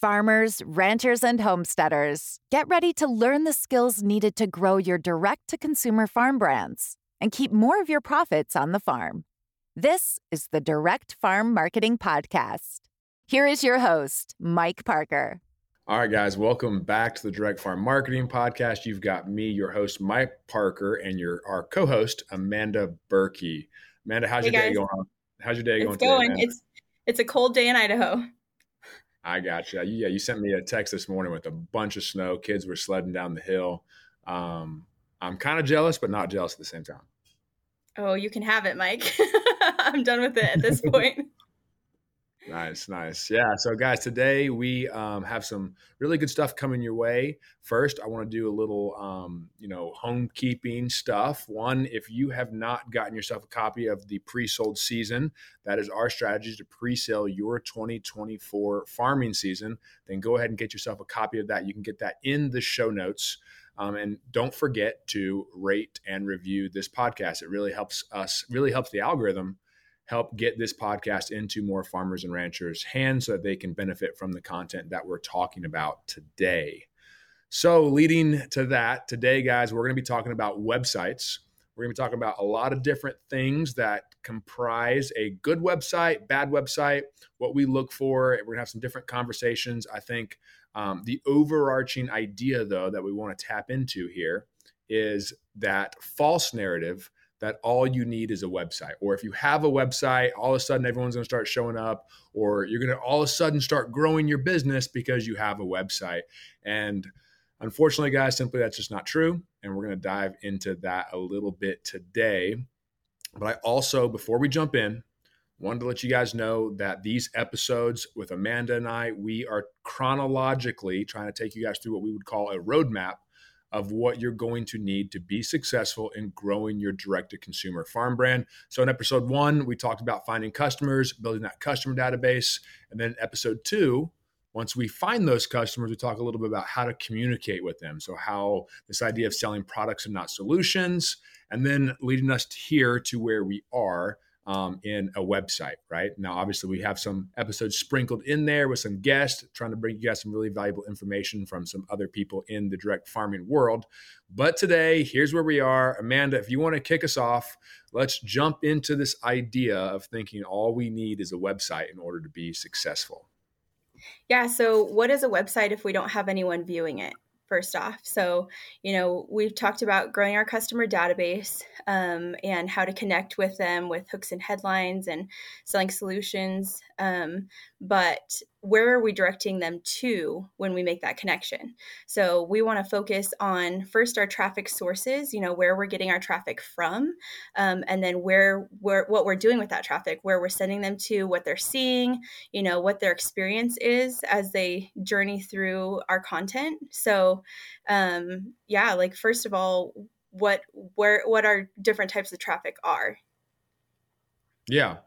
Farmers, ranchers, and homesteaders, get ready to learn the skills needed to grow your direct to consumer farm brands and keep more of your profits on the farm. This is the Direct Farm Marketing Podcast. Here is your host, Mike Parker. All right, guys, welcome back to the Direct Farm Marketing Podcast. You've got me, your host, Mike Parker, and your our co-host, Amanda Berkey. Amanda, how's hey your guys. day going? How's your day it's going? Today, it's it's a cold day in Idaho. I got you. Yeah, you sent me a text this morning with a bunch of snow. Kids were sledding down the hill. Um, I'm kind of jealous, but not jealous at the same time. Oh, you can have it, Mike. I'm done with it at this point. Nice, nice. Yeah. So, guys, today we um, have some really good stuff coming your way. First, I want to do a little, um, you know, homekeeping stuff. One, if you have not gotten yourself a copy of the pre-sold season, that is our strategy to pre-sale your 2024 farming season. Then go ahead and get yourself a copy of that. You can get that in the show notes. Um, and don't forget to rate and review this podcast. It really helps us, really helps the algorithm help get this podcast into more farmers and ranchers' hands so that they can benefit from the content that we're talking about today. So, leading to that, today, guys, we're going to be talking about websites. We're going to be talking about a lot of different things that comprise a good website, bad website, what we look for. We're going to have some different conversations. I think um, the overarching idea, though, that we want to tap into here is that false narrative that all you need is a website. Or if you have a website, all of a sudden everyone's going to start showing up, or you're going to all of a sudden start growing your business because you have a website. And unfortunately, guys, simply that's just not true. And we're going to dive into that a little bit today. But I also, before we jump in, wanted to let you guys know that these episodes with Amanda and I, we are chronologically trying to take you guys through what we would call a roadmap of what you're going to need to be successful in growing your direct to consumer farm brand. So, in episode one, we talked about finding customers, building that customer database. And then episode two, once we find those customers, we talk a little bit about how to communicate with them. So, how this idea of selling products and not solutions, and then leading us here to where we are um, in a website, right? Now, obviously, we have some episodes sprinkled in there with some guests trying to bring you guys some really valuable information from some other people in the direct farming world. But today, here's where we are. Amanda, if you want to kick us off, let's jump into this idea of thinking all we need is a website in order to be successful. Yeah. So, what is a website if we don't have anyone viewing it? First off. So, you know, we've talked about growing our customer database um, and how to connect with them with hooks and headlines and selling solutions. Um, but where are we directing them to when we make that connection? So we want to focus on first our traffic sources, you know, where we're getting our traffic from, um, and then where where what we're doing with that traffic, where we're sending them to, what they're seeing, you know, what their experience is as they journey through our content. So, um, yeah, like first of all, what where what our different types of traffic are. Yeah.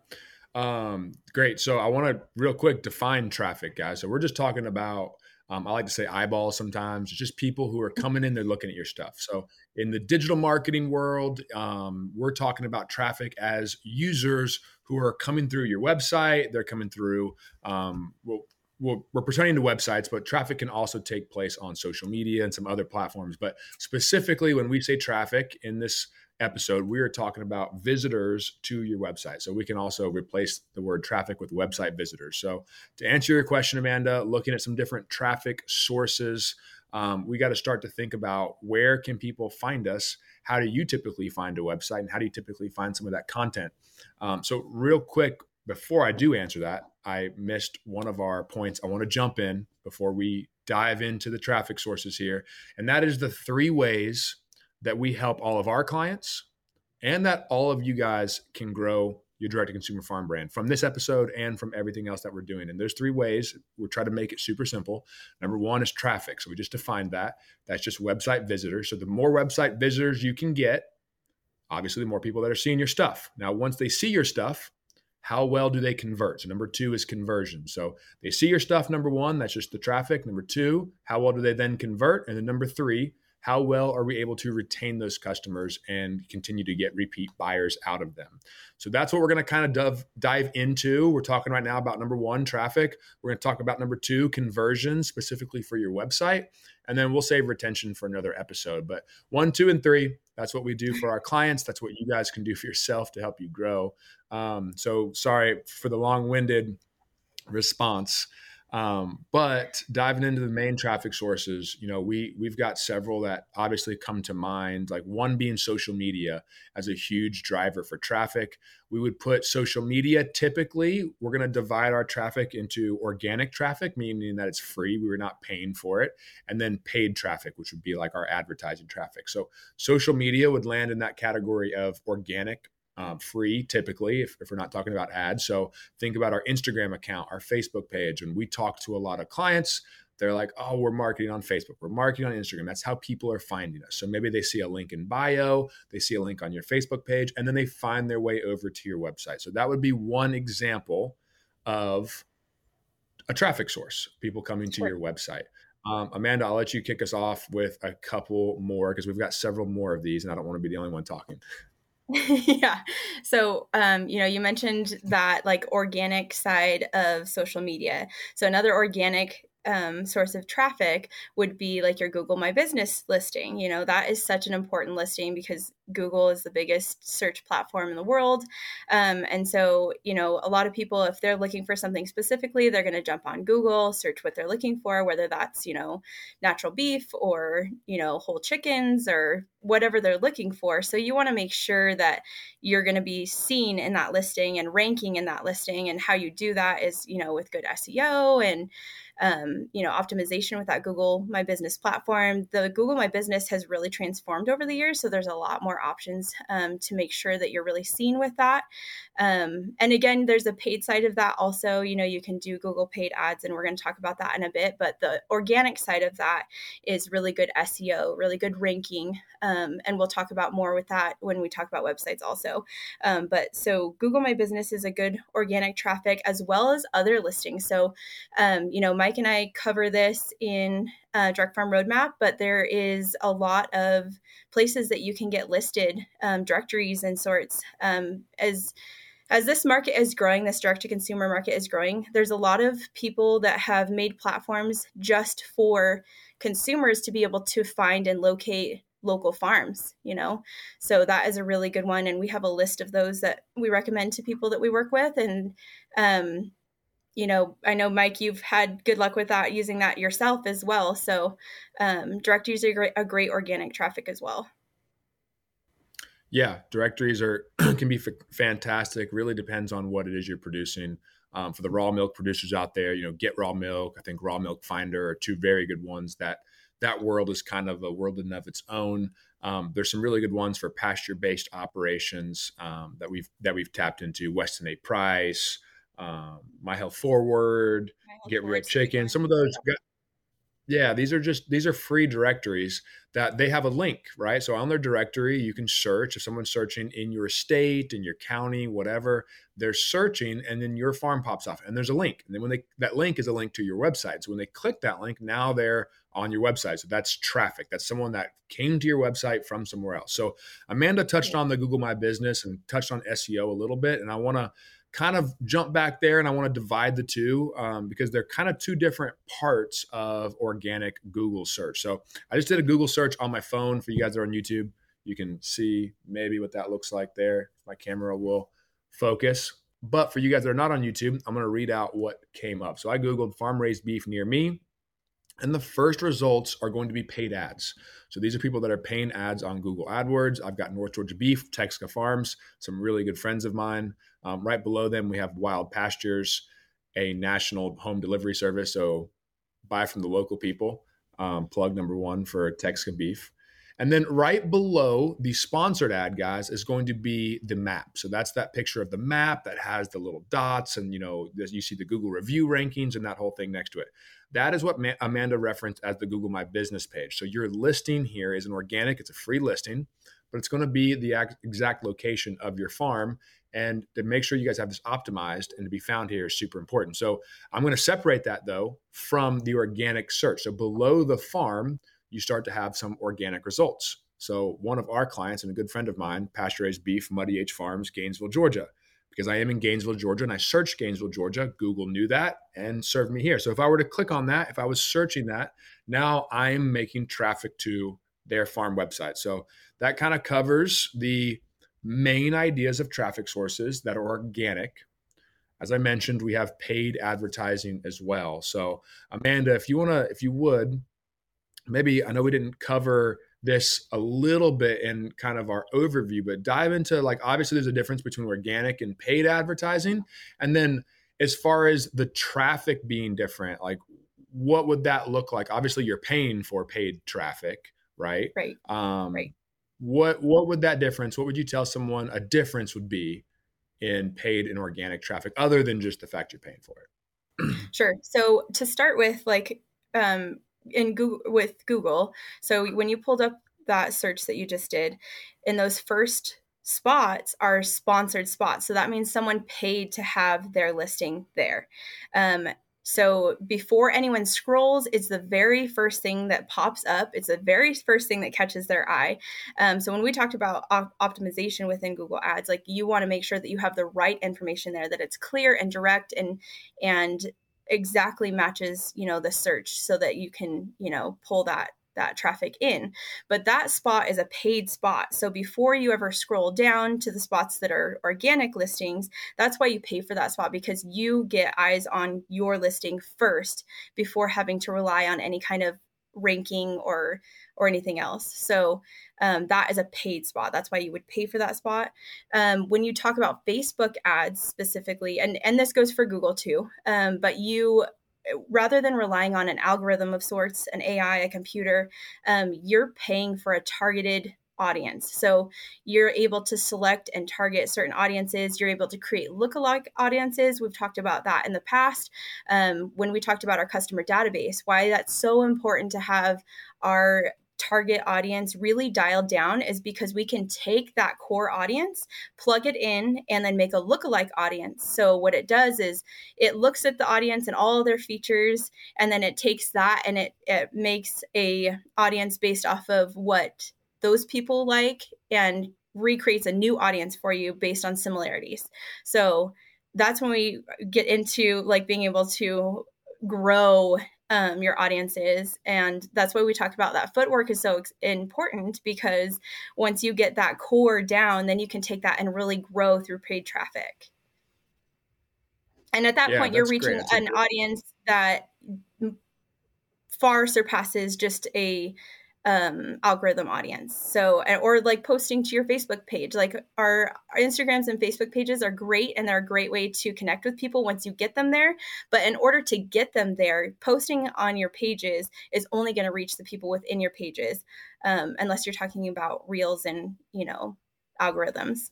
Um, great. So I want to real quick define traffic, guys. So we're just talking about. Um, I like to say eyeballs sometimes. It's just people who are coming in, they're looking at your stuff. So in the digital marketing world, um, we're talking about traffic as users who are coming through your website. They're coming through. Um, well, we're pertaining to websites, but traffic can also take place on social media and some other platforms. But specifically, when we say traffic in this episode, we are talking about visitors to your website. So we can also replace the word traffic with website visitors. So to answer your question, Amanda, looking at some different traffic sources, um, we got to start to think about where can people find us? How do you typically find a website, and how do you typically find some of that content? Um, so real quick, before I do answer that, I missed one of our points. I want to jump in before we dive into the traffic sources here, and that is the three ways that we help all of our clients and that all of you guys can grow your direct to consumer farm brand from this episode and from everything else that we're doing. And there's three ways. We're trying to make it super simple. Number one is traffic. So we just defined that. That's just website visitors. So the more website visitors you can get, obviously, the more people that are seeing your stuff. Now, once they see your stuff, how well do they convert? So number two is conversion. So they see your stuff. Number one, that's just the traffic. Number two, how well do they then convert? And then number three, how well are we able to retain those customers and continue to get repeat buyers out of them? So that's what we're going to kind of dive into. We're talking right now about number one, traffic. We're going to talk about number two, conversion, specifically for your website. And then we'll save retention for another episode. But one, two, and three, that's what we do for our clients. That's what you guys can do for yourself to help you grow. Um, so sorry for the long winded response. Um, but diving into the main traffic sources, you know, we we've got several that obviously come to mind. Like one being social media as a huge driver for traffic. We would put social media. Typically, we're going to divide our traffic into organic traffic, meaning that it's free. We were not paying for it, and then paid traffic, which would be like our advertising traffic. So social media would land in that category of organic um, free typically if, if, we're not talking about ads. So think about our Instagram account, our Facebook page. And we talk to a lot of clients. They're like, oh, we're marketing on Facebook, we're marketing on Instagram. That's how people are finding us. So maybe they see a link in bio, they see a link on your Facebook page, and then they find their way over to your website. So that would be one example of a traffic source, people coming to sure. your website. Um, Amanda, I'll let you kick us off with a couple more because we've got several more of these, and I don't want to be the only one talking. yeah. So, um, you know, you mentioned that like organic side of social media. So, another organic um, source of traffic would be like your Google My Business listing. You know, that is such an important listing because Google is the biggest search platform in the world. Um, and so, you know, a lot of people, if they're looking for something specifically, they're going to jump on Google, search what they're looking for, whether that's, you know, natural beef or, you know, whole chickens or whatever they're looking for. So you want to make sure that you're going to be seen in that listing and ranking in that listing. And how you do that is, you know, with good SEO and, um, you know, optimization with that Google My Business platform. The Google My Business has really transformed over the years. So there's a lot more options um, to make sure that you're really seen with that. Um, and again, there's a paid side of that also. You know, you can do Google paid ads, and we're going to talk about that in a bit. But the organic side of that is really good SEO, really good ranking. Um, and we'll talk about more with that when we talk about websites also. Um, but so Google My Business is a good organic traffic as well as other listings. So, um, you know, Mike and I cover this in uh, Direct Farm Roadmap, but there is a lot of places that you can get listed, um, directories and sorts. Um, as as this market is growing, this direct to consumer market is growing. There's a lot of people that have made platforms just for consumers to be able to find and locate local farms you know so that is a really good one and we have a list of those that we recommend to people that we work with and um, you know, I know Mike, you've had good luck with that using that yourself as well. So, um, directories are great, a great organic traffic as well. Yeah, directories are can be f- fantastic. Really depends on what it is you're producing. Um, for the raw milk producers out there, you know, get raw milk. I think raw milk finder are two very good ones. That that world is kind of a world in of its own. Um, there's some really good ones for pasture based operations um, that we've that we've tapped into. Weston A Price um, My Health Forward, My Get Real Chicken. Some of those, yeah, these are just these are free directories that they have a link, right? So on their directory, you can search if someone's searching in your state, in your county, whatever. They're searching, and then your farm pops off, and there's a link. And then when they that link is a link to your website. So when they click that link, now they're on your website. So that's traffic. That's someone that came to your website from somewhere else. So Amanda touched on the Google My Business and touched on SEO a little bit, and I want to kind of jump back there and I want to divide the two um, because they're kind of two different parts of organic Google search. So I just did a Google search on my phone for you guys that are on YouTube. You can see maybe what that looks like there. My camera will focus. But for you guys that are not on YouTube, I'm going to read out what came up. So I Googled farm raised beef near me. And the first results are going to be paid ads. So these are people that are paying ads on Google AdWords. I've got North Georgia Beef, Texca Farms, some really good friends of mine. Um, right below them, we have Wild Pastures, a national home delivery service. So buy from the local people. Um, plug number one for Texca Beef. And then right below the sponsored ad, guys, is going to be the map. So that's that picture of the map that has the little dots, and you know, you see the Google review rankings and that whole thing next to it. That is what Amanda referenced as the Google My Business page. So your listing here is an organic; it's a free listing, but it's going to be the exact location of your farm. And to make sure you guys have this optimized and to be found here is super important. So I'm going to separate that though from the organic search. So below the farm, you start to have some organic results. So one of our clients and a good friend of mine, pasture raised beef, Muddy H Farms, Gainesville, Georgia, because I am in Gainesville, Georgia, and I searched Gainesville, Georgia. Google knew that and served me here. So if I were to click on that, if I was searching that, now I'm making traffic to their farm website. So that kind of covers the main ideas of traffic sources that are organic. As I mentioned, we have paid advertising as well. So Amanda, if you want to, if you would, maybe I know we didn't cover this a little bit in kind of our overview, but dive into like obviously there's a difference between organic and paid advertising. And then as far as the traffic being different, like what would that look like? Obviously you're paying for paid traffic, right? Right. Um, right. What what would that difference? What would you tell someone a difference would be in paid and organic traffic other than just the fact you're paying for it? sure. So to start with, like um, in Google with Google. So when you pulled up that search that you just did, in those first spots are sponsored spots. So that means someone paid to have their listing there. Um, so before anyone scrolls, it's the very first thing that pops up. It's the very first thing that catches their eye. Um, so when we talked about op- optimization within Google Ads, like you want to make sure that you have the right information there, that it's clear and direct and and exactly matches you know the search so that you can you know pull that that traffic in but that spot is a paid spot so before you ever scroll down to the spots that are organic listings that's why you pay for that spot because you get eyes on your listing first before having to rely on any kind of ranking or or anything else so um, that is a paid spot. That's why you would pay for that spot. Um, when you talk about Facebook ads specifically, and and this goes for Google too, um, but you rather than relying on an algorithm of sorts, an AI, a computer, um, you're paying for a targeted audience. So you're able to select and target certain audiences. You're able to create lookalike audiences. We've talked about that in the past um, when we talked about our customer database, why that's so important to have our target audience really dialed down is because we can take that core audience, plug it in, and then make a lookalike audience. So what it does is it looks at the audience and all their features, and then it takes that and it, it makes a audience based off of what those people like and recreates a new audience for you based on similarities. So that's when we get into like being able to grow um, your audience is. And that's why we talked about that footwork is so important because once you get that core down, then you can take that and really grow through paid traffic. And at that yeah, point, you're reaching an audience that far surpasses just a um, algorithm audience. So, or like posting to your Facebook page. Like our, our, Instagrams and Facebook pages are great and they're a great way to connect with people once you get them there. But in order to get them there, posting on your pages is only going to reach the people within your pages, um, unless you're talking about reels and, you know, algorithms.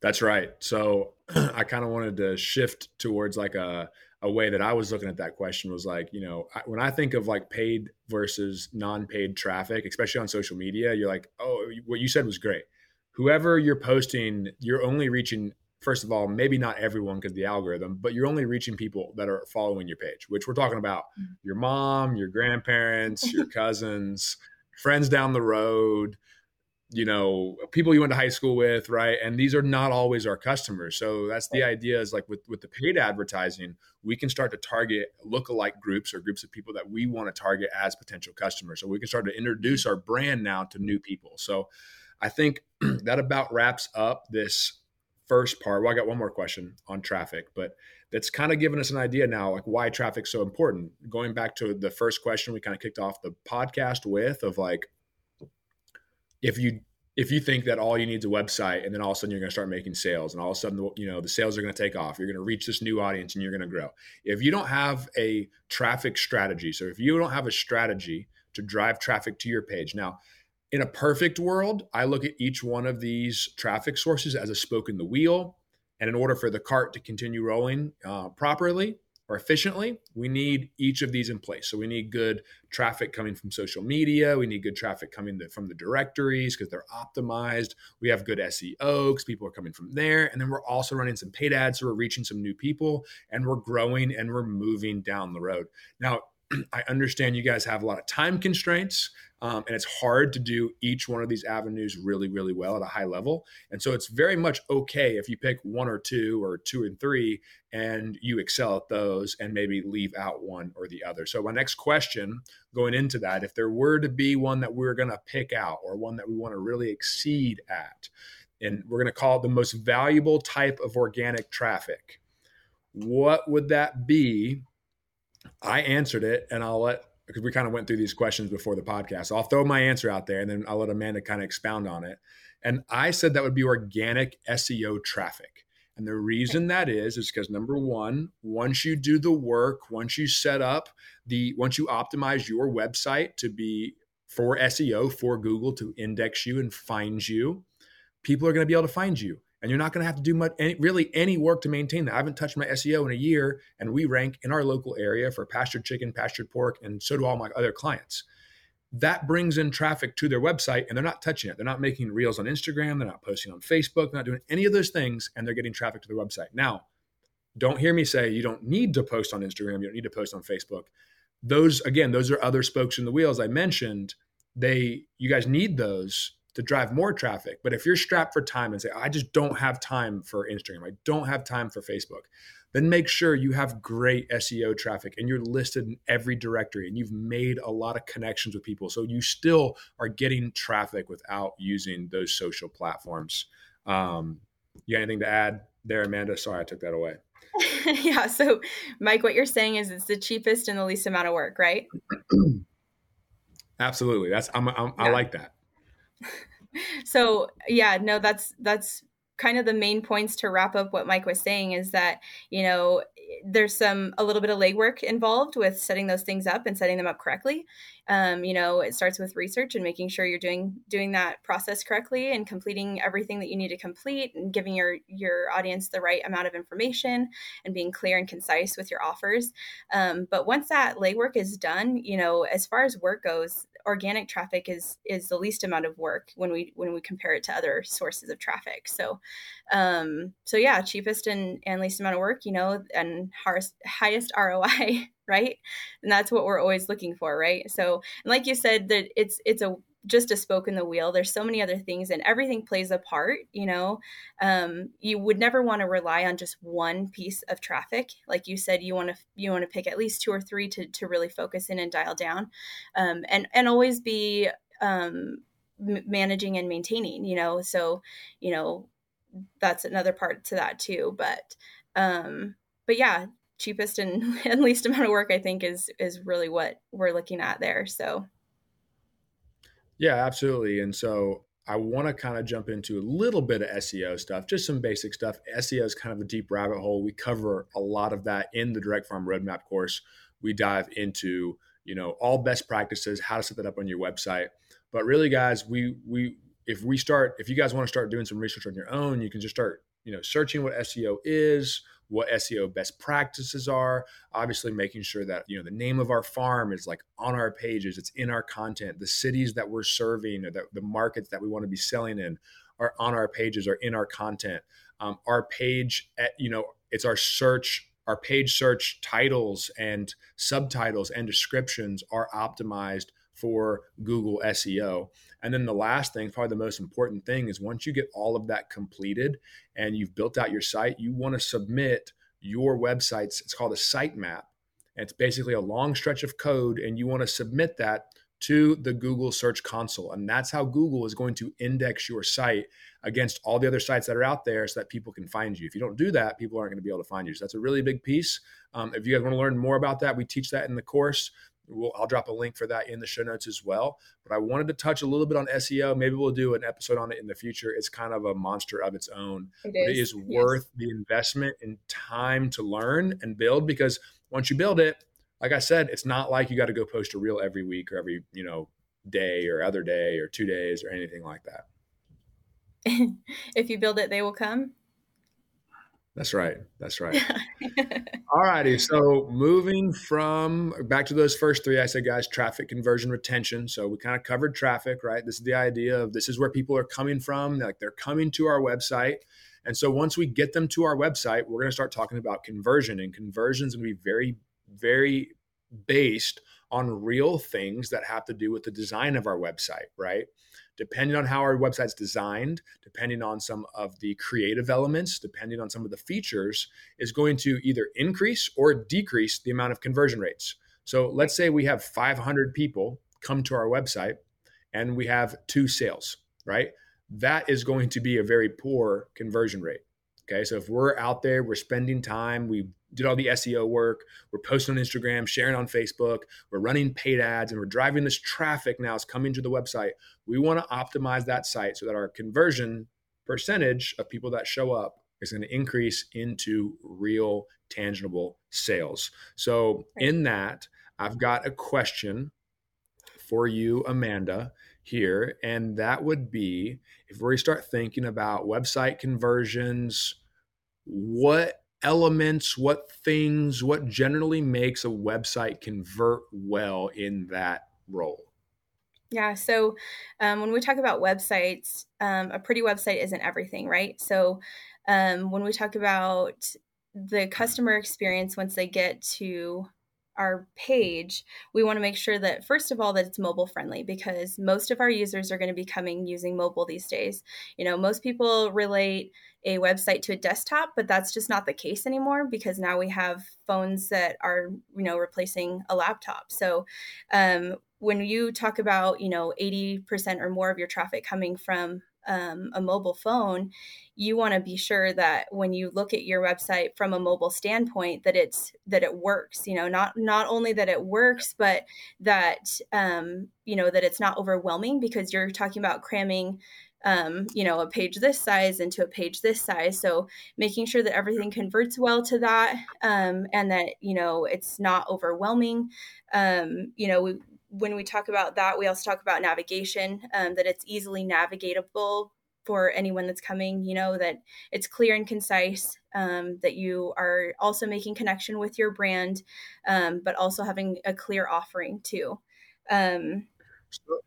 That's right. So I kind of wanted to shift towards like a, a way that I was looking at that question was like, you know, when I think of like paid versus non-paid traffic, especially on social media, you're like, oh, what you said was great. Whoever you're posting, you're only reaching. First of all, maybe not everyone because the algorithm, but you're only reaching people that are following your page, which we're talking about mm-hmm. your mom, your grandparents, your cousins, friends down the road, you know people you went to high school with right? And these are not always our customers. So that's the idea is like with with the paid advertising we can start to target lookalike groups or groups of people that we want to target as potential customers. So we can start to introduce our brand now to new people. So i think that about wraps up this first part. Well i got one more question on traffic but that's kind of given us an idea now like why traffic's so important. Going back to the first question we kind of kicked off the podcast with of like if you if you think that all you need is a website and then all of a sudden you're going to start making sales and all of a sudden you know the sales are going to take off you're going to reach this new audience and you're going to grow. If you don't have a traffic strategy so if you don't have a strategy to drive traffic to your page now in a perfect world i look at each one of these traffic sources as a spoke in the wheel and in order for the cart to continue rolling uh, properly or efficiently, we need each of these in place. So we need good traffic coming from social media. We need good traffic coming from the directories because they're optimized. We have good SEO because people are coming from there. And then we're also running some paid ads. So we're reaching some new people and we're growing and we're moving down the road. Now, I understand you guys have a lot of time constraints. Um, and it's hard to do each one of these avenues really, really well at a high level. And so it's very much okay if you pick one or two or two and three and you excel at those and maybe leave out one or the other. So, my next question going into that, if there were to be one that we're going to pick out or one that we want to really exceed at, and we're going to call it the most valuable type of organic traffic, what would that be? I answered it and I'll let because we kind of went through these questions before the podcast. So I'll throw my answer out there and then I'll let Amanda kind of expound on it. And I said that would be organic SEO traffic. And the reason that is is because number one, once you do the work, once you set up the, once you optimize your website to be for SEO for Google to index you and find you, people are going to be able to find you and you're not going to have to do much any, really any work to maintain that. I haven't touched my SEO in a year, and we rank in our local area for pastured chicken, pastured pork, and so do all my other clients. That brings in traffic to their website, and they're not touching it. They're not making reels on Instagram. They're not posting on Facebook. They're not doing any of those things, and they're getting traffic to their website. Now, don't hear me say you don't need to post on Instagram. You don't need to post on Facebook. Those again, those are other spokes in the wheels I mentioned. They, you guys need those to drive more traffic. But if you're strapped for time and say, I just don't have time for Instagram, I don't have time for Facebook, then make sure you have great SEO traffic and you're listed in every directory and you've made a lot of connections with people. So you still are getting traffic without using those social platforms. Um, you got anything to add there, Amanda? Sorry, I took that away. yeah. So, Mike, what you're saying is it's the cheapest and the least amount of work, right? Absolutely. That's I'm, I'm yeah. I like that so yeah no that's that's kind of the main points to wrap up what mike was saying is that you know there's some a little bit of legwork involved with setting those things up and setting them up correctly. Um, you know it starts with research and making sure you're doing doing that process correctly and completing everything that you need to complete and giving your your audience the right amount of information and being clear and concise with your offers. Um, but once that legwork is done you know as far as work goes organic traffic is is the least amount of work when we when we compare it to other sources of traffic. So um so yeah cheapest and and least amount of work you know and highest highest roi right? And that's what we're always looking for right? So like you said that it's it's a just a spoke in the wheel. There's so many other things, and everything plays a part. You know, um, you would never want to rely on just one piece of traffic. Like you said, you want to you want to pick at least two or three to to really focus in and dial down, um, and and always be um, m- managing and maintaining. You know, so you know that's another part to that too. But um, but yeah, cheapest and, and least amount of work I think is is really what we're looking at there. So yeah, absolutely. And so I want to kind of jump into a little bit of SEO stuff, just some basic stuff. SEO is kind of a deep rabbit hole. We cover a lot of that in the Direct Farm Roadmap course. We dive into, you know, all best practices, how to set that up on your website. But really, guys, we we if we start, if you guys want to start doing some research on your own, you can just start, you know, searching what SEO is, what SEO best practices are. Obviously, making sure that you know the name of our farm is like on our pages, it's in our content. The cities that we're serving or the, the markets that we want to be selling in are on our pages, are in our content. Um, our page, at, you know, it's our search our page search titles and subtitles and descriptions are optimized for Google SEO. And then the last thing, probably the most important thing, is once you get all of that completed and you've built out your site, you want to submit your website's, it's called a sitemap. It's basically a long stretch of code, and you want to submit that to the Google Search Console. And that's how Google is going to index your site against all the other sites that are out there so that people can find you. If you don't do that, people aren't going to be able to find you. So that's a really big piece. Um, if you guys want to learn more about that, we teach that in the course. We'll, I'll drop a link for that in the show notes as well. But I wanted to touch a little bit on SEO. Maybe we'll do an episode on it in the future. It's kind of a monster of its own. It is, it is worth the investment and time to learn and build because once you build it, like I said, it's not like you got to go post a reel every week or every, you know, day or other day or two days or anything like that. if you build it, they will come. That's right. That's right. All righty. So moving from back to those first three, I said, guys, traffic conversion retention. So we kind of covered traffic, right? This is the idea of this is where people are coming from. Like they're coming to our website. And so once we get them to our website, we're going to start talking about conversion. And conversion is going to be very, very based on real things that have to do with the design of our website, right? Depending on how our website's designed, depending on some of the creative elements, depending on some of the features, is going to either increase or decrease the amount of conversion rates. So let's say we have 500 people come to our website and we have two sales, right? That is going to be a very poor conversion rate. Okay. So if we're out there, we're spending time, we did all the SEO work, we're posting on Instagram, sharing on Facebook, we're running paid ads, and we're driving this traffic now is coming to the website. We want to optimize that site so that our conversion percentage of people that show up is going to increase into real tangible sales. So in that, I've got a question for you, Amanda, here. And that would be if we start thinking about website conversions, what elements, what things, what generally makes a website convert well in that role? Yeah. So um, when we talk about websites, um, a pretty website isn't everything, right? So um, when we talk about the customer experience once they get to our page, we want to make sure that first of all that it's mobile friendly because most of our users are going to be coming using mobile these days. You know, most people relate a website to a desktop, but that's just not the case anymore because now we have phones that are, you know, replacing a laptop. So, um, when you talk about, you know, 80% or more of your traffic coming from um, a mobile phone, you want to be sure that when you look at your website from a mobile standpoint, that it's that it works. You know, not not only that it works, but that um, you know that it's not overwhelming because you're talking about cramming. Um, you know, a page this size into a page this size. So making sure that everything converts well to that, um, and that you know it's not overwhelming. Um, you know, we, when we talk about that, we also talk about navigation, um, that it's easily navigatable for anyone that's coming, you know, that it's clear and concise, um, that you are also making connection with your brand, um, but also having a clear offering too. Um, so,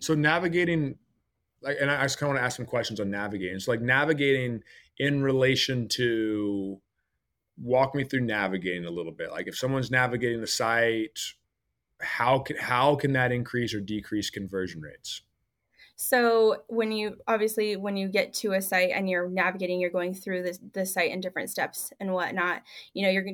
so, navigating, like, and I just kind of want to ask some questions on navigating. So, like, navigating in relation to walk me through navigating a little bit. Like, if someone's navigating the site, how can how can that increase or decrease conversion rates? So when you obviously when you get to a site and you're navigating, you're going through the the site in different steps and whatnot. You know, you're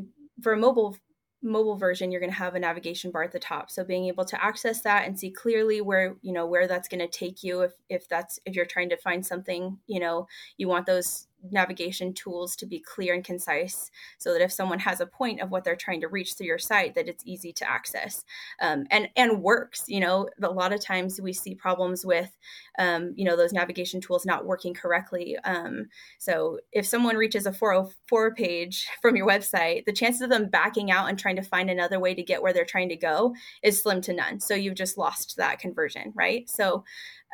for a mobile mobile version you're going to have a navigation bar at the top so being able to access that and see clearly where you know where that's going to take you if if that's if you're trying to find something you know you want those navigation tools to be clear and concise so that if someone has a point of what they're trying to reach through your site that it's easy to access. Um, and and works you know a lot of times we see problems with um, you know those navigation tools not working correctly. Um, so if someone reaches a 404 page from your website the chances of them backing out and trying to find another way to get where they're trying to go is slim to none. So you've just lost that conversion right? So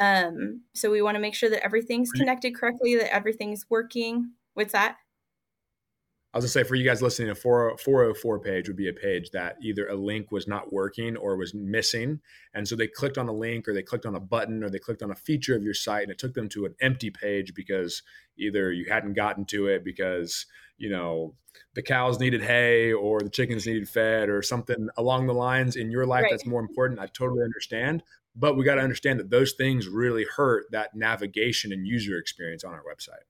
um, so we want to make sure that everything's connected correctly, that everything's working. What's that? I was gonna say for you guys listening, a 404 page would be a page that either a link was not working or was missing. And so they clicked on a link or they clicked on a button or they clicked on a feature of your site and it took them to an empty page because either you hadn't gotten to it because, you know, the cows needed hay or the chickens needed fed or something along the lines in your life right. that's more important. I totally understand. But we got to understand that those things really hurt that navigation and user experience on our website.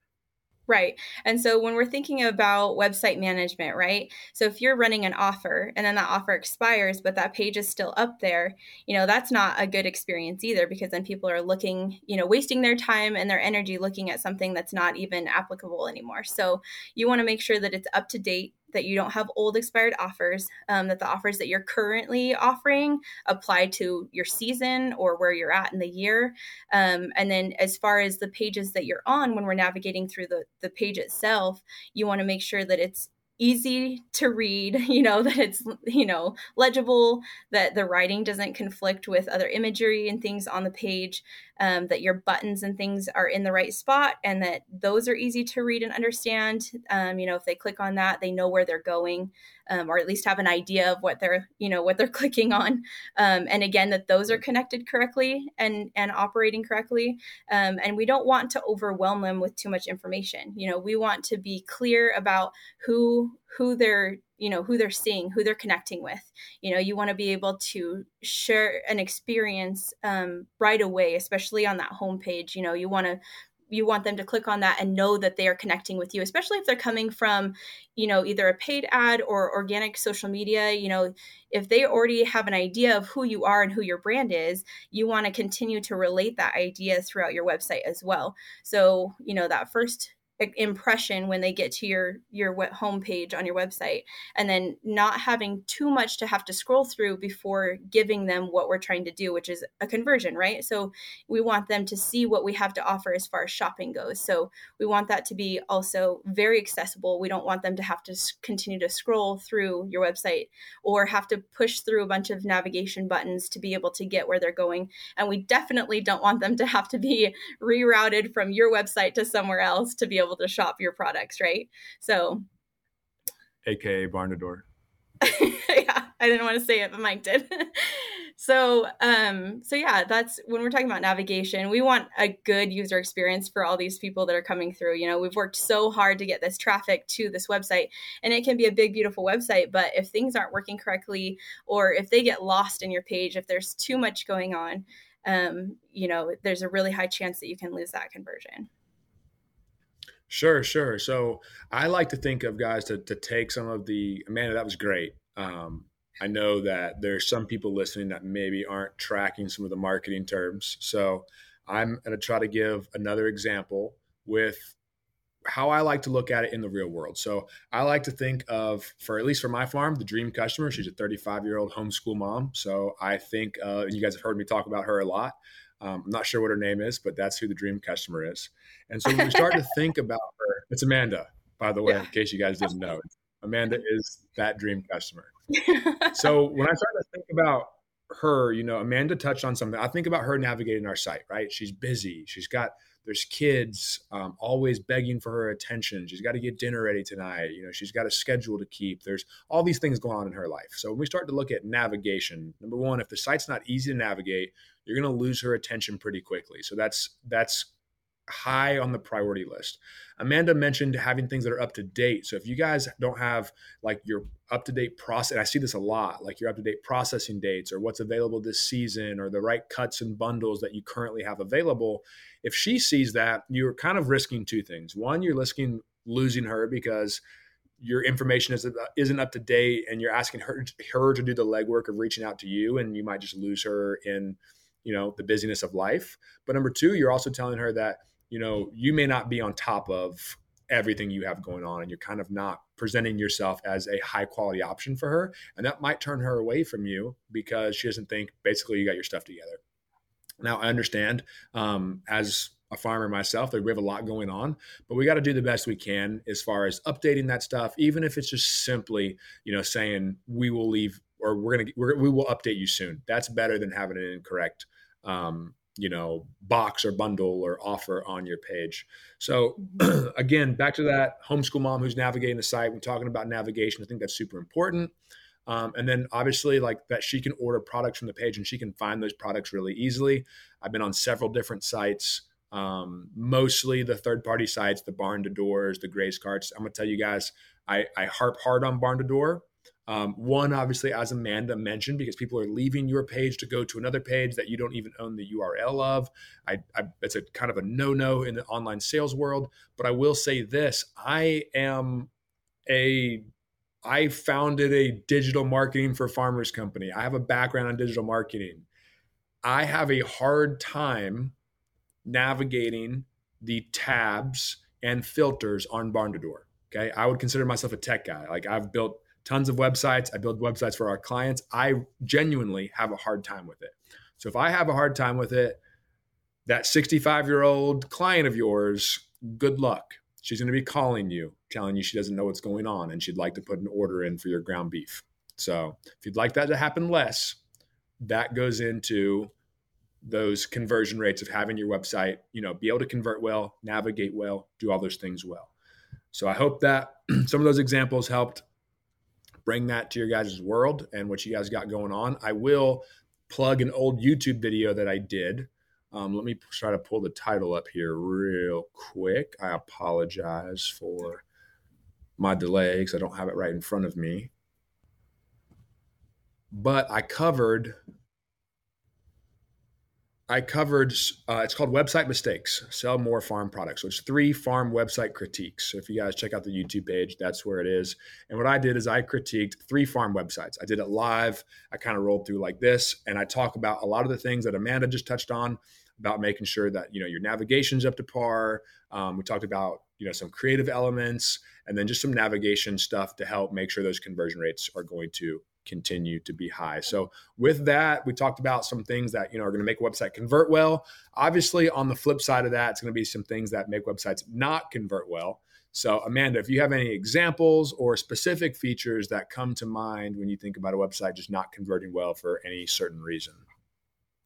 Right. And so when we're thinking about website management, right? So if you're running an offer and then that offer expires, but that page is still up there, you know, that's not a good experience either because then people are looking, you know, wasting their time and their energy looking at something that's not even applicable anymore. So you want to make sure that it's up to date that you don't have old expired offers, um, that the offers that you're currently offering apply to your season or where you're at in the year. Um, and then as far as the pages that you're on, when we're navigating through the, the page itself, you want to make sure that it's easy to read, you know, that it's, you know, legible, that the writing doesn't conflict with other imagery and things on the page, um, that your buttons and things are in the right spot and that those are easy to read and understand. Um, you know, if they click on that, they know where they're going um, or at least have an idea of what they're you know what they're clicking on. Um, and again that those are connected correctly and and operating correctly. Um, and we don't want to overwhelm them with too much information. You know we want to be clear about who who they're you know who they're seeing who they're connecting with. You know you want to be able to share an experience um, right away especially on that homepage. You know you want to you want them to click on that and know that they are connecting with you especially if they're coming from you know either a paid ad or organic social media you know if they already have an idea of who you are and who your brand is you want to continue to relate that idea throughout your website as well. So you know that first impression when they get to your your homepage on your website. And then not having too much to have to scroll through before giving them what we're trying to do which is a conversion right? So we want them to see what we have to offer as far as shopping goes. So we want that to be also very accessible. We don't want them to have to continue to scroll through your website or have to push through a bunch of navigation buttons to be able to get where they're going. And we definitely don't want them to have to be rerouted from your website to somewhere else to be able able to shop your products, right? So, aka barn to door. yeah, I didn't want to say it, but Mike did. so, um, so yeah, that's when we're talking about navigation. We want a good user experience for all these people that are coming through. You know, we've worked so hard to get this traffic to this website, and it can be a big, beautiful website. But if things aren't working correctly, or if they get lost in your page, if there's too much going on, um, you know, there's a really high chance that you can lose that conversion. Sure, sure. So I like to think of guys to, to take some of the Amanda. That was great. Um, I know that there's some people listening that maybe aren't tracking some of the marketing terms. So I'm going to try to give another example with how I like to look at it in the real world. So I like to think of, for at least for my farm, the dream customer. She's a 35 year old homeschool mom. So I think uh, you guys have heard me talk about her a lot. Um, I'm not sure what her name is, but that's who the dream customer is. And so when we start to think about her, it's Amanda, by the way, yeah. in case you guys didn't know. Amanda is that dream customer. so when I start to think about her, you know, Amanda touched on something. I think about her navigating our site, right? She's busy. She's got there's kids um, always begging for her attention. She's got to get dinner ready tonight. You know, she's got a schedule to keep. There's all these things going on in her life. So when we start to look at navigation, number one, if the site's not easy to navigate, you're going to lose her attention pretty quickly. So that's that's high on the priority list. Amanda mentioned having things that are up to date. So if you guys don't have like your up to date process, and I see this a lot, like your up to date processing dates or what's available this season or the right cuts and bundles that you currently have available. If she sees that, you're kind of risking two things. One, you're risking losing her because your information is, isn't up to date and you're asking her, her to do the legwork of reaching out to you and you might just lose her in you know the busyness of life. But number two you're also telling her that you know you may not be on top of everything you have going on and you're kind of not presenting yourself as a high quality option for her. And that might turn her away from you because she doesn't think basically you got your stuff together now i understand um, as a farmer myself that we have a lot going on but we got to do the best we can as far as updating that stuff even if it's just simply you know saying we will leave or we're gonna we're, we will update you soon. That's better than having an incorrect um, you know box or bundle or offer on your page. So again back to that homeschool mom who's navigating the site we're talking about navigation i think that's super important um, and then obviously like that she can order products from the page and she can find those products really easily i've been on several different sites um, mostly the third party sites the barn to doors the GrazeCarts i'm going to tell you guys I, I harp hard on barn to door um, one, obviously, as Amanda mentioned, because people are leaving your page to go to another page that you don't even own the URL of. I, I, it's a kind of a no no in the online sales world. But I will say this I am a I founded a digital marketing for farmers company. I have a background on digital marketing. I have a hard time navigating the tabs and filters on Barn to Door. Okay. I would consider myself a tech guy. Like I've built tons of websites. I build websites for our clients. I genuinely have a hard time with it. So if I have a hard time with it, that 65 year old client of yours, good luck. She's going to be calling you, telling you she doesn't know what's going on and she'd like to put an order in for your ground beef. So if you'd like that to happen less, that goes into those conversion rates of having your website, you know, be able to convert well, navigate well, do all those things well. So I hope that some of those examples helped bring that to your guys' world and what you guys got going on. I will plug an old YouTube video that I did. Um, let me try to pull the title up here real quick. I apologize for my delay because I don't have it right in front of me. But I covered I covered, uh, it's called Website Mistakes Sell More Farm Products. So it's three farm website critiques. So if you guys check out the YouTube page, that's where it is. And what I did is I critiqued three farm websites. I did it live. I kind of rolled through like this. And I talk about a lot of the things that Amanda just touched on about making sure that, you know, your navigation's up to par. Um, we talked about, you know, some creative elements and then just some navigation stuff to help make sure those conversion rates are going to continue to be high. So with that, we talked about some things that you know are going to make a website convert well. Obviously, on the flip side of that, it's going to be some things that make websites not convert well. So Amanda, if you have any examples or specific features that come to mind when you think about a website just not converting well for any certain reason.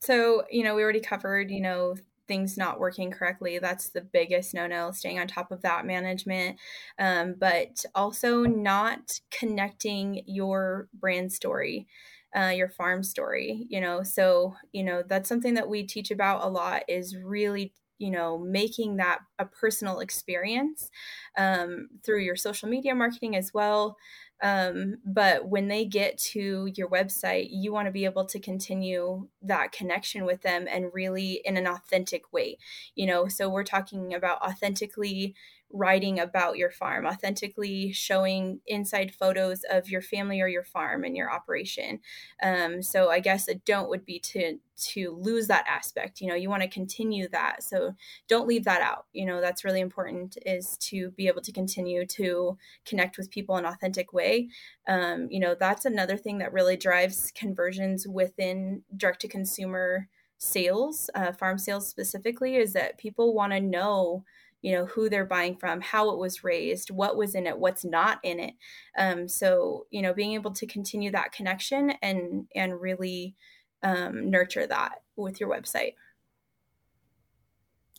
So, you know, we already covered, you know, things not working correctly. That's the biggest no no, staying on top of that management. Um, but also not connecting your brand story. Uh, your farm story you know so you know that's something that we teach about a lot is really you know making that a personal experience um, through your social media marketing as well um, but when they get to your website, you want to be able to continue that connection with them and really in an authentic way. You know, so we're talking about authentically writing about your farm, authentically showing inside photos of your family or your farm and your operation. Um, so I guess a don't would be to to lose that aspect. You know, you want to continue that. So don't leave that out. You know, that's really important is to be able to continue to connect with people in an authentic way. Um, you know, that's another thing that really drives conversions within direct to consumer sales, uh, farm sales specifically, is that people want to know you know who they're buying from how it was raised what was in it what's not in it. Um, so you know being able to continue that connection and and really um, nurture that with your website.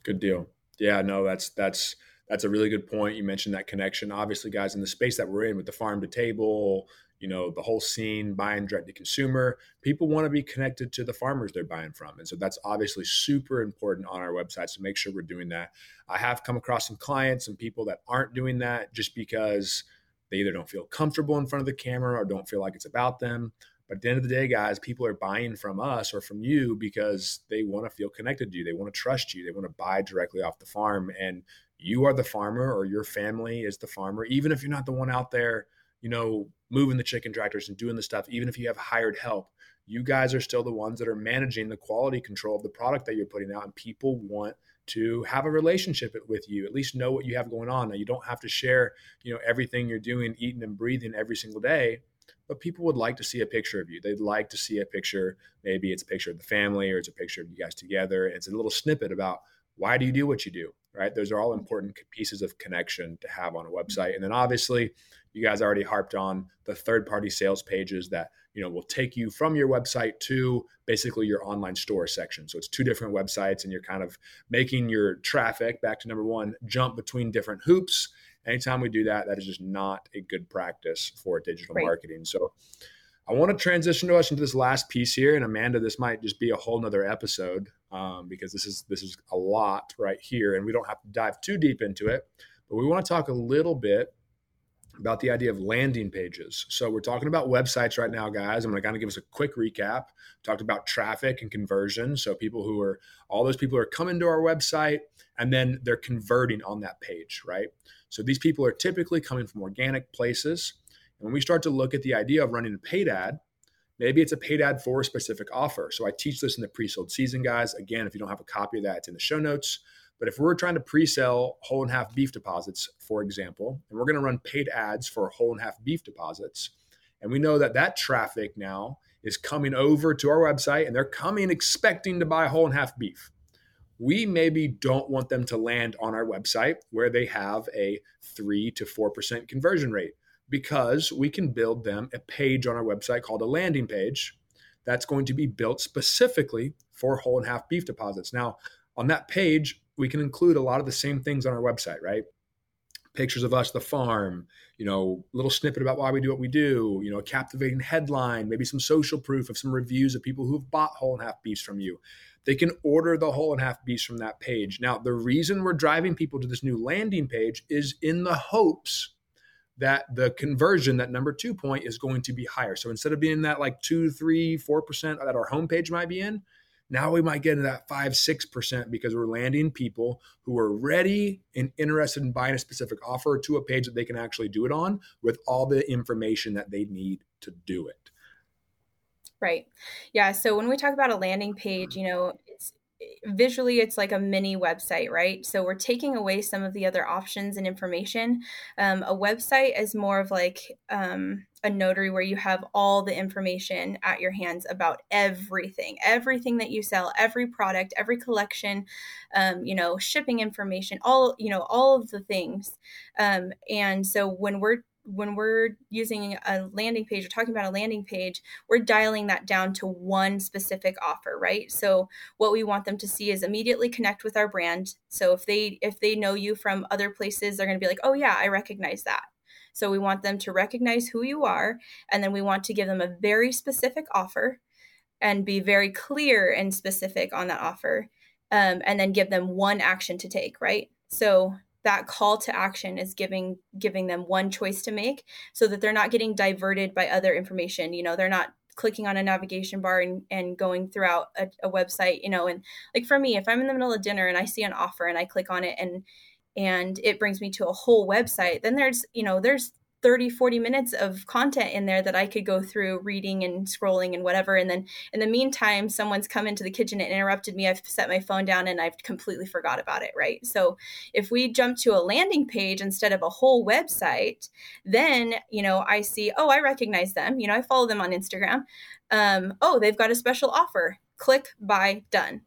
Good deal. Yeah no that's that's that's a really good point. You mentioned that connection. Obviously guys in the space that we're in with the farm to table you know the whole scene buying direct to consumer. People want to be connected to the farmers they're buying from and so that's obviously super important on our websites to make sure we're doing that. I have come across some clients and people that aren't doing that just because they either don't feel comfortable in front of the camera or don't feel like it's about them but at the end of the day guys people are buying from us or from you because they want to feel connected to you they want to trust you they want to buy directly off the farm and you are the farmer or your family is the farmer even if you're not the one out there you know, moving the chicken tractors and doing the stuff, even if you have hired help, you guys are still the ones that are managing the quality control of the product that you're putting out. And people want to have a relationship with you, at least know what you have going on. Now, you don't have to share, you know, everything you're doing, eating and breathing every single day, but people would like to see a picture of you. They'd like to see a picture. Maybe it's a picture of the family or it's a picture of you guys together. It's a little snippet about why do you do what you do, right? Those are all important pieces of connection to have on a mm-hmm. website. And then obviously, you guys already harped on the third party sales pages that you know will take you from your website to basically your online store section so it's two different websites and you're kind of making your traffic back to number one jump between different hoops anytime we do that that is just not a good practice for digital right. marketing so i want to transition to us into this last piece here and amanda this might just be a whole nother episode um, because this is this is a lot right here and we don't have to dive too deep into it but we want to talk a little bit about the idea of landing pages. So we're talking about websites right now, guys. I'm going to kind of give us a quick recap. Talked about traffic and conversion. So people who are all those people are coming to our website and then they're converting on that page, right? So these people are typically coming from organic places. And when we start to look at the idea of running a paid ad, maybe it's a paid ad for a specific offer. So I teach this in the pre-sold season, guys. Again, if you don't have a copy of that, it's in the show notes. But if we're trying to pre-sell whole and half beef deposits, for example, and we're going to run paid ads for whole and half beef deposits, and we know that that traffic now is coming over to our website and they're coming expecting to buy whole and half beef. We maybe don't want them to land on our website where they have a 3 to 4% conversion rate because we can build them a page on our website called a landing page that's going to be built specifically for whole and half beef deposits. Now, on that page, we can include a lot of the same things on our website, right? Pictures of us, the farm, you know, little snippet about why we do what we do, you know, a captivating headline, maybe some social proof of some reviews of people who've bought whole and half beefs from you. They can order the whole and half beefs from that page. Now, the reason we're driving people to this new landing page is in the hopes that the conversion, that number two point, is going to be higher. So instead of being that like two, three, four percent that our homepage might be in, now we might get into that five, six percent because we're landing people who are ready and interested in buying a specific offer to a page that they can actually do it on with all the information that they need to do it. Right. Yeah. So when we talk about a landing page, you know, visually it's like a mini website right? So we're taking away some of the other options and information. Um, a website is more of like um, a notary where you have all the information at your hands about everything everything that you sell every product every collection um, you know shipping information all you know all of the things. Um, and so when we're when we're using a landing page or talking about a landing page, we're dialing that down to one specific offer, right? So what we want them to see is immediately connect with our brand. So if they if they know you from other places, they're going to be like, "Oh yeah, I recognize that." So we want them to recognize who you are, and then we want to give them a very specific offer and be very clear and specific on that offer. Um, and then give them one action to take, right? So that call to action is giving giving them one choice to make so that they're not getting diverted by other information. You know they're not clicking on a navigation bar and, and going throughout a, a website you know and like for me if i'm in the middle of dinner and i see an offer and i click on it and and it brings me to a whole website then there's you know there's 30 40 minutes of content in there that i could go through reading and scrolling and whatever. And then in the meantime someone's come into the kitchen and interrupted me. I've set my phone down and i've completely forgot about it right? So if we jump to a landing page instead of a whole website then you know i see oh i recognize them. You know i follow them on instagram. Um, oh they've got a special offer. Click buy done.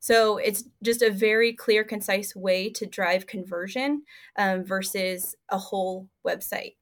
So it's just a very clear, concise way to drive conversion um, versus a whole website.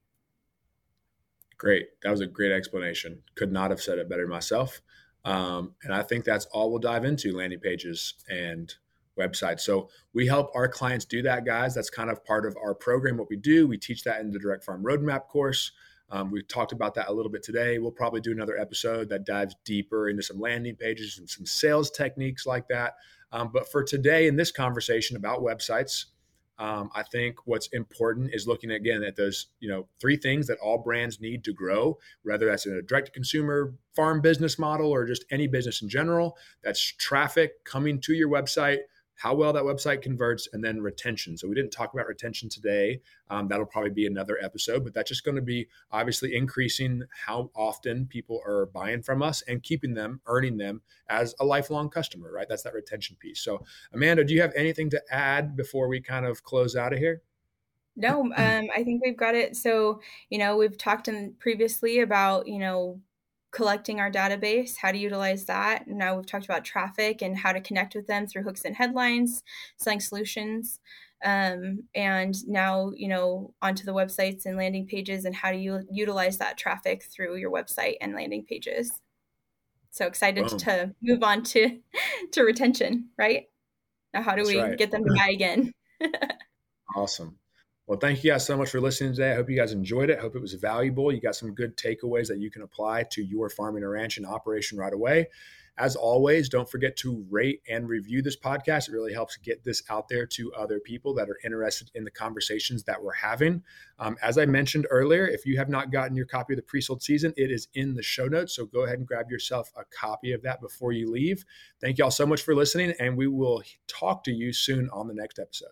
Great. That was a great explanation. Could not have said it better myself. Um, and I think that's all we'll dive into landing pages and websites. So we help our clients do that, guys. That's kind of part of our program, what we do. We teach that in the Direct Farm Roadmap course. Um, we talked about that a little bit today. We'll probably do another episode that dives deeper into some landing pages and some sales techniques like that. Um, but for today, in this conversation about websites, um, I think what's important is looking again at those, you know, three things that all brands need to grow, whether that's in a direct to consumer farm business model or just any business in general. That's traffic coming to your website, how well that website converts, and then retention. So we didn't talk about retention today. Um, that'll probably be another episode, but that's just going to be obviously increasing how often people are buying from us and keeping them, earning them as a lifelong customer, right? That's that retention piece. So, Amanda, do you have anything to add before we kind of close out of here? No, um, I think we've got it. So, you know, we've talked in previously about, you know, collecting our database, how to utilize that. Now we've talked about traffic and how to connect with them through hooks and headlines, selling solutions. Um, and now, you know, onto the websites and landing pages and how do you utilize that traffic through your website and landing pages. So excited Boom. to move on to to retention, right? Now, how do That's we right. get them to buy again? awesome. Well, thank you guys so much for listening today. I hope you guys enjoyed it. I hope it was valuable. You got some good takeaways that you can apply to your farming or ranching operation right away. As always, don't forget to rate and review this podcast. It really helps get this out there to other people that are interested in the conversations that we're having. Um, as I mentioned earlier, if you have not gotten your copy of the pre sold season, it is in the show notes. So go ahead and grab yourself a copy of that before you leave. Thank you all so much for listening, and we will talk to you soon on the next episode.